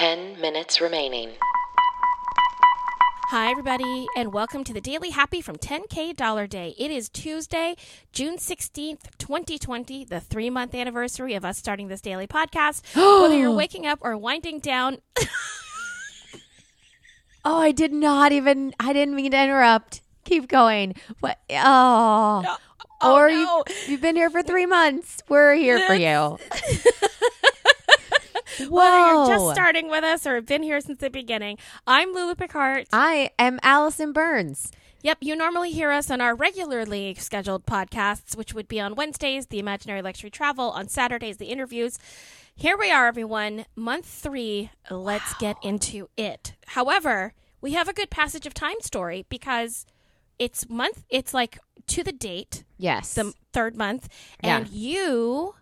10 minutes remaining. Hi, everybody, and welcome to the Daily Happy from 10K Dollar Day. It is Tuesday, June 16th, 2020, the three month anniversary of us starting this daily podcast. Whether you're waking up or winding down, Oh, I did not even. I didn't mean to interrupt. Keep going. What? Oh. Oh, or no. you, you've been here for three months. We're here for you. whether you're just starting with us or have been here since the beginning, I'm Lulu Picard. I am Allison Burns. Yep, you normally hear us on our regularly scheduled podcasts, which would be on Wednesdays, the Imaginary Luxury Travel, on Saturdays, the interviews. Here we are, everyone. Month three. Let's get into it. However, we have a good passage of time story because it's month, it's like to the date, Yes. the third month, and you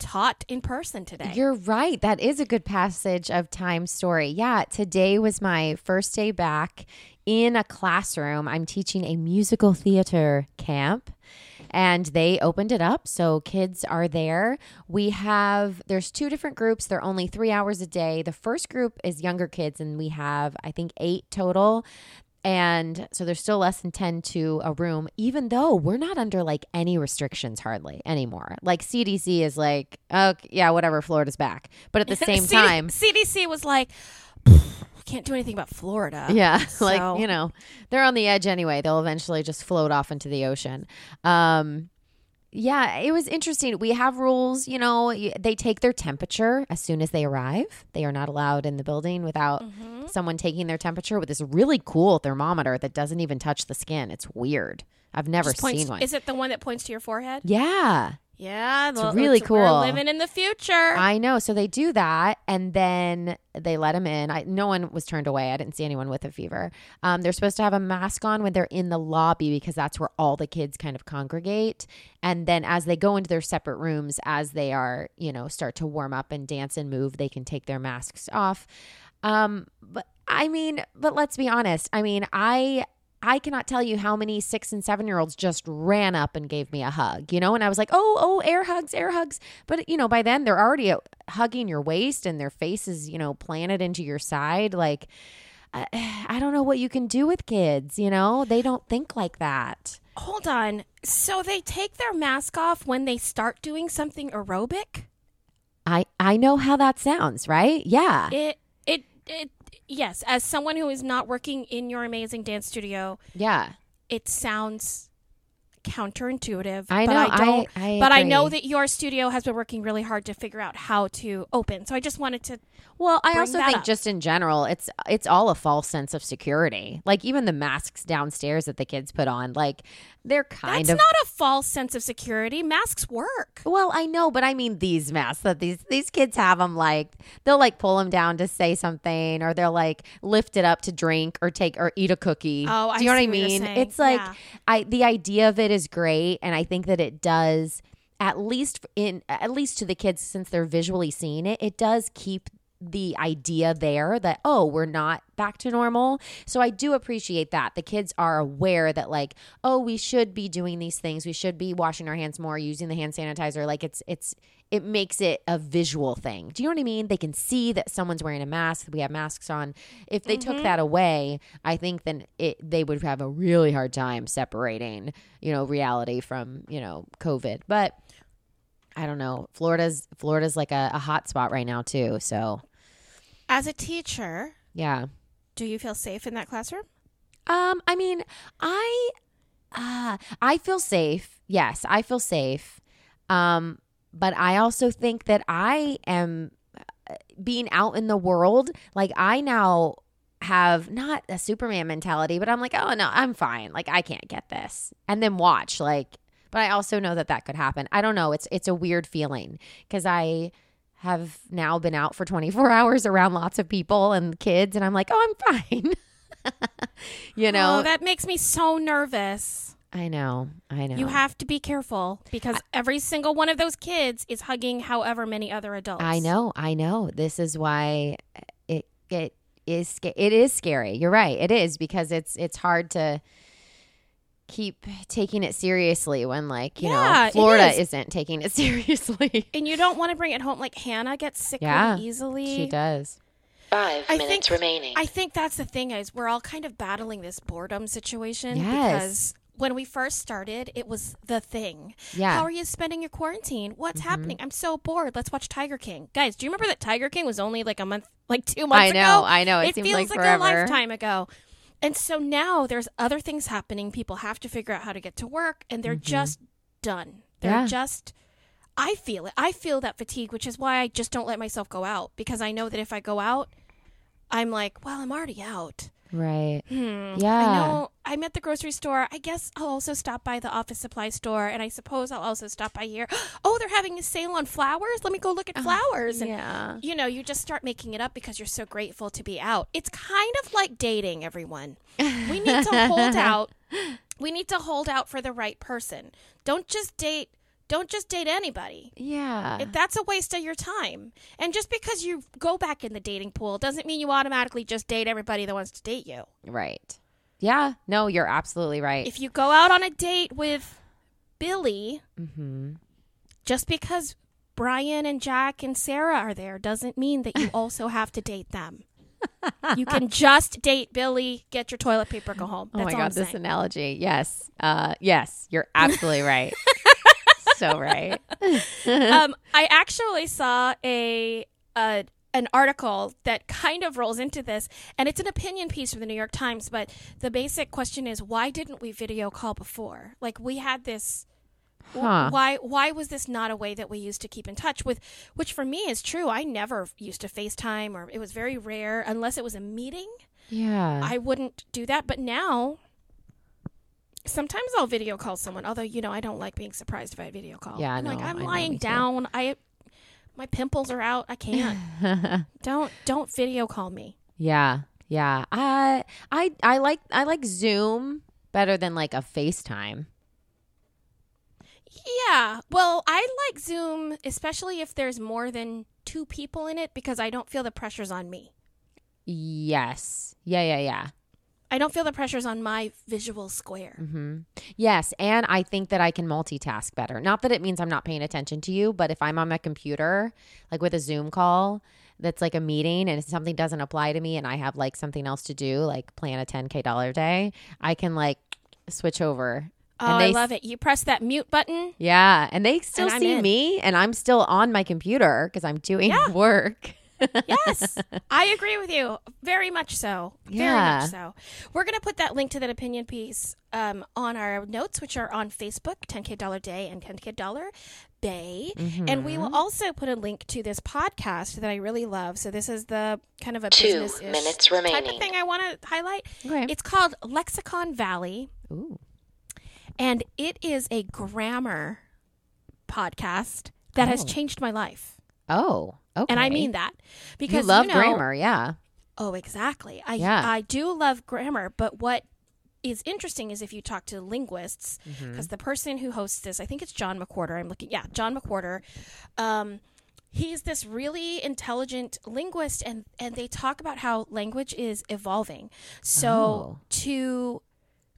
taught in person today. You're right. That is a good passage of time story. Yeah, today was my first day back in a classroom. I'm teaching a musical theater camp and they opened it up so kids are there. We have there's two different groups. They're only 3 hours a day. The first group is younger kids and we have I think 8 total. And so there's still less than 10 to a room, even though we're not under like any restrictions hardly anymore. Like CDC is like, oh, yeah, whatever, Florida's back. But at the same CD time, CDC was like, can't do anything about Florida. yeah, So- like, you know, they're on the edge anyway. They'll eventually just float off into the ocean. Um, yeah, it was interesting. We have rules, you know, they take their temperature as soon as they arrive. They are not allowed in the building without Mm-hmm. someone taking their temperature with this really cool thermometer that doesn't even touch the skin. It's weird. I've never Just points- seen one. Is it the one that points to your forehead? yeah. Yeah, it's really cool. We're living in the future. I know. So they do that, and then they let him in. I, no one was turned away. I didn't see anyone with a fever. Um, they're supposed to have a mask on when they're in the lobby because that's where all the kids kind of congregate. And then as they go into their separate rooms, as they are, you know, start to warm up and dance and move, they can take their masks off. Um, but I mean, but let's be honest. I mean, I I cannot tell you how many six and seven year olds just ran up and gave me a hug, you know, and I was like, oh, oh, air hugs, air hugs. But, you know, by then they're already hugging your waist and their face is, you know, planted into your side. Like, I, I don't know what you can do with kids, you know, they don't think like that. Hold on. So they take their mask off when they start doing something aerobic? I, I know how that sounds, right? Yeah. It it it yes, as someone who is not working in your amazing dance studio, Yeah. it sounds counterintuitive. I but I don't I- I but I know that your studio has been working really hard to figure out how to open. So I just wanted to Well, I also think up. just in general, it's it's all a false sense of security. Like even the masks downstairs that the kids put on, like they're kind of That's of not a false sense of security. Masks work. Well, I know, but I mean these masks that these these kids have them like they'll like pull them down to say something, or they'll like lift it up to drink or take or eat a cookie. Oh, I do you know see what I mean? It's like Yeah. I the idea of it is great, and I think that it does at least in at least to the kids since they're visually seeing it, it does keep the idea there that oh we're not back to normal. So i do appreciate that. The kids are aware that like oh we should be doing these things. We should be washing our hands more using the hand sanitizer. Like it's it's it makes it a visual thing do you know what i mean they can see that someone's wearing a mask we have masks on if they took that away i think then it they would have a really hard time separating you know reality from you know covid but I don't know. Florida's Florida's like a, a hot spot right now too. So As a teacher, yeah. do you feel safe in that classroom? Um, I mean, I uh I feel safe. Yes, I feel safe. Um, but I also think that I am uh, being out in the world, like I now have not a Superman mentality, but I'm like, oh no, I'm fine. Like I can't get this. And then watch, like, but I also know that that could happen. I don't know. It's it's a weird feeling because I have now been out for 24 hours around lots of people and kids, and I'm like, oh, I'm fine. you know, oh, that makes me so nervous. I know, I know. You have to be careful because every single one of those kids is hugging however many other adults. I know, I know. This is why it it is it is scary. You're right. It is because it's it's hard to keep taking it seriously when like, you Yeah, know, Florida is. isn't taking it seriously. And you don't want to bring it home. Like Hannah gets sick Yeah, really easily. she does. Five I minutes think- remaining. I think that's the thing is we're all kind of battling this boredom situation Yes. because when we first started, it was the thing. Yeah. How are you spending your quarantine? What's happening? I'm so bored. Let's watch Tiger King. Guys, do you remember that Tiger King was only like a month, like two months ago? I ago? know, I know. It It, seems feels like like, a lifetime ago. And so now there's other things happening. People have to figure out how to get to work, and they're just done. They're Mm-hmm. Yeah. just. I feel it. I feel that fatigue, which is why I just don't let myself go out because I know that if I go out, I'm like, well, I'm already out. Right. Hmm. Yeah. I know I'm at the grocery store. I guess I'll also stop by the office supply store, and I suppose I'll also stop by here. Oh, they're having a sale on flowers. Let me go look at flowers. And Yeah. you know, you just start making it up because you're so grateful to be out. It's kind of like dating, everyone. We need to hold out. We need to hold out for the right person. Don't just date. Don't just date anybody. Yeah. If that's a waste of your time. And just because you go back in the dating pool doesn't mean you automatically just date everybody that wants to date you. right. Yeah. No, you're absolutely right. If you go out on a date with Billy, mm-hmm. just because Brian and Jack and Sarah are there doesn't mean that you also have to date them. you can just date Billy, get your toilet paper, go home. Oh That's my all god, this analogy. Yes. Uh yes, you're absolutely right. so right. um, I actually saw a, a an article that kind of rolls into this, and it's an opinion piece from the New York Times. But the basic question is, why didn't we video call before? Like we had this. Huh. Why why was this not a way that we used to keep in touch with? Which for me is true. I never used to FaceTime, or it was very rare unless it was a meeting. Yeah. I wouldn't do that. But now, sometimes I'll video call someone. Although you know, I don't like being surprised if I video call. Yeah, I'm like I'm I know, lying me too. down. I my pimples are out. I can't. don't don't video call me. yeah. Yeah. I I I like I like Zoom better than like a FaceTime. Yeah. Well, I like Zoom, especially if there's more than two people in it, because I don't feel the pressures on me. Yes. Yeah, yeah, yeah. I don't feel the pressures on my visual square. hmm Yes, and I think that I can multitask better. Not that it means I'm not paying attention to you, but if I'm on my computer, like with a Zoom call, that's like a meeting, and something doesn't apply to me, and I have like something else to do, like plan a 10k dollar day, I can like switch over. Oh, And I they- love it. You press that mute button. Yeah, and they still And see in. me, and I'm still on my computer because I'm doing Yeah. work. Yes, I agree with you. Very much so. Very much so. We're going to put that link to that opinion piece um, on our notes, which are on Facebook, 10K Dollar Day and 10K Dollar Bay. And we Mm-hmm. will also put a link to this podcast that I really love. So this is the kind of a Two business minutes type of thing I want to highlight. Okay. It's called Lexicon Valley, Ooh. and it is a grammar podcast that has Oh. changed my life. Oh, okay. And I mean that because you love know, grammar, yeah. Oh, exactly. I Yeah. I do love grammar, but what is interesting is if you talk to linguists, Mm-hmm. because the person who hosts this, I think it's John McWhorter. I'm looking, yeah, John McWhorter. Um, he's this really intelligent linguist, and and they talk about how language is evolving. So Oh. to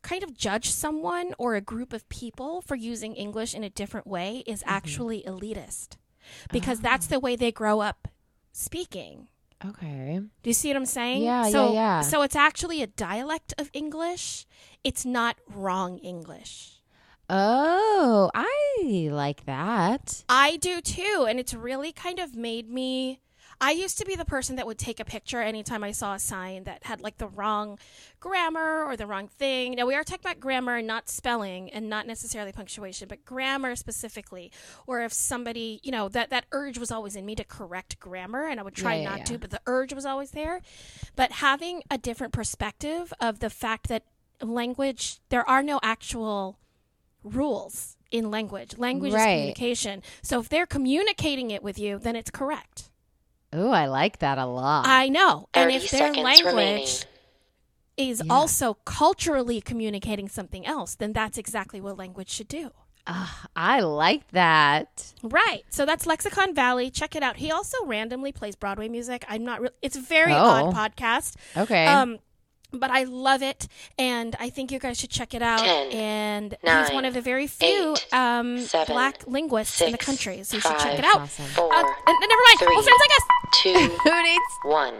kind of judge someone or a group of people for using English in a different way is Mm-hmm. actually elitist, because that's the ah. way they grow up speaking. Okay. Do you see what I'm saying? Yeah, yeah, yeah. So it's actually a dialect of English. It's not wrong English. Oh, I like that. I do too, and it's really kind of made me. I used to be the person that would take a picture anytime I saw a sign that had like the wrong grammar or the wrong thing. Now we are talking about grammar and not spelling and not necessarily punctuation, but grammar specifically. Or if somebody, you know, that that urge was always in me to correct grammar, and I would try Yeah, not yeah. to, but the urge was always there. But having a different perspective of the fact that language, there are no actual rules in language. Language is communication. So if they're communicating it with you, then it's correct. Oh, I like that a lot. I know. And 30 if their seconds remaining. language is Yeah. also culturally communicating something else, then that's exactly what language should do. Ah, I like that. Right. So that's Lexicon Valley. Check it out. He also randomly plays Broadway music. I'm not really it's a very Oh. odd podcast. Okay. Um but I love it and I think you guys should check it out. Ten, and he's one of the very few eight, um seven, black linguists in the country. So you should check it out. awesome. Four, Uh, and- and never mind. three, oh, friends, I guess. two, Who needs one.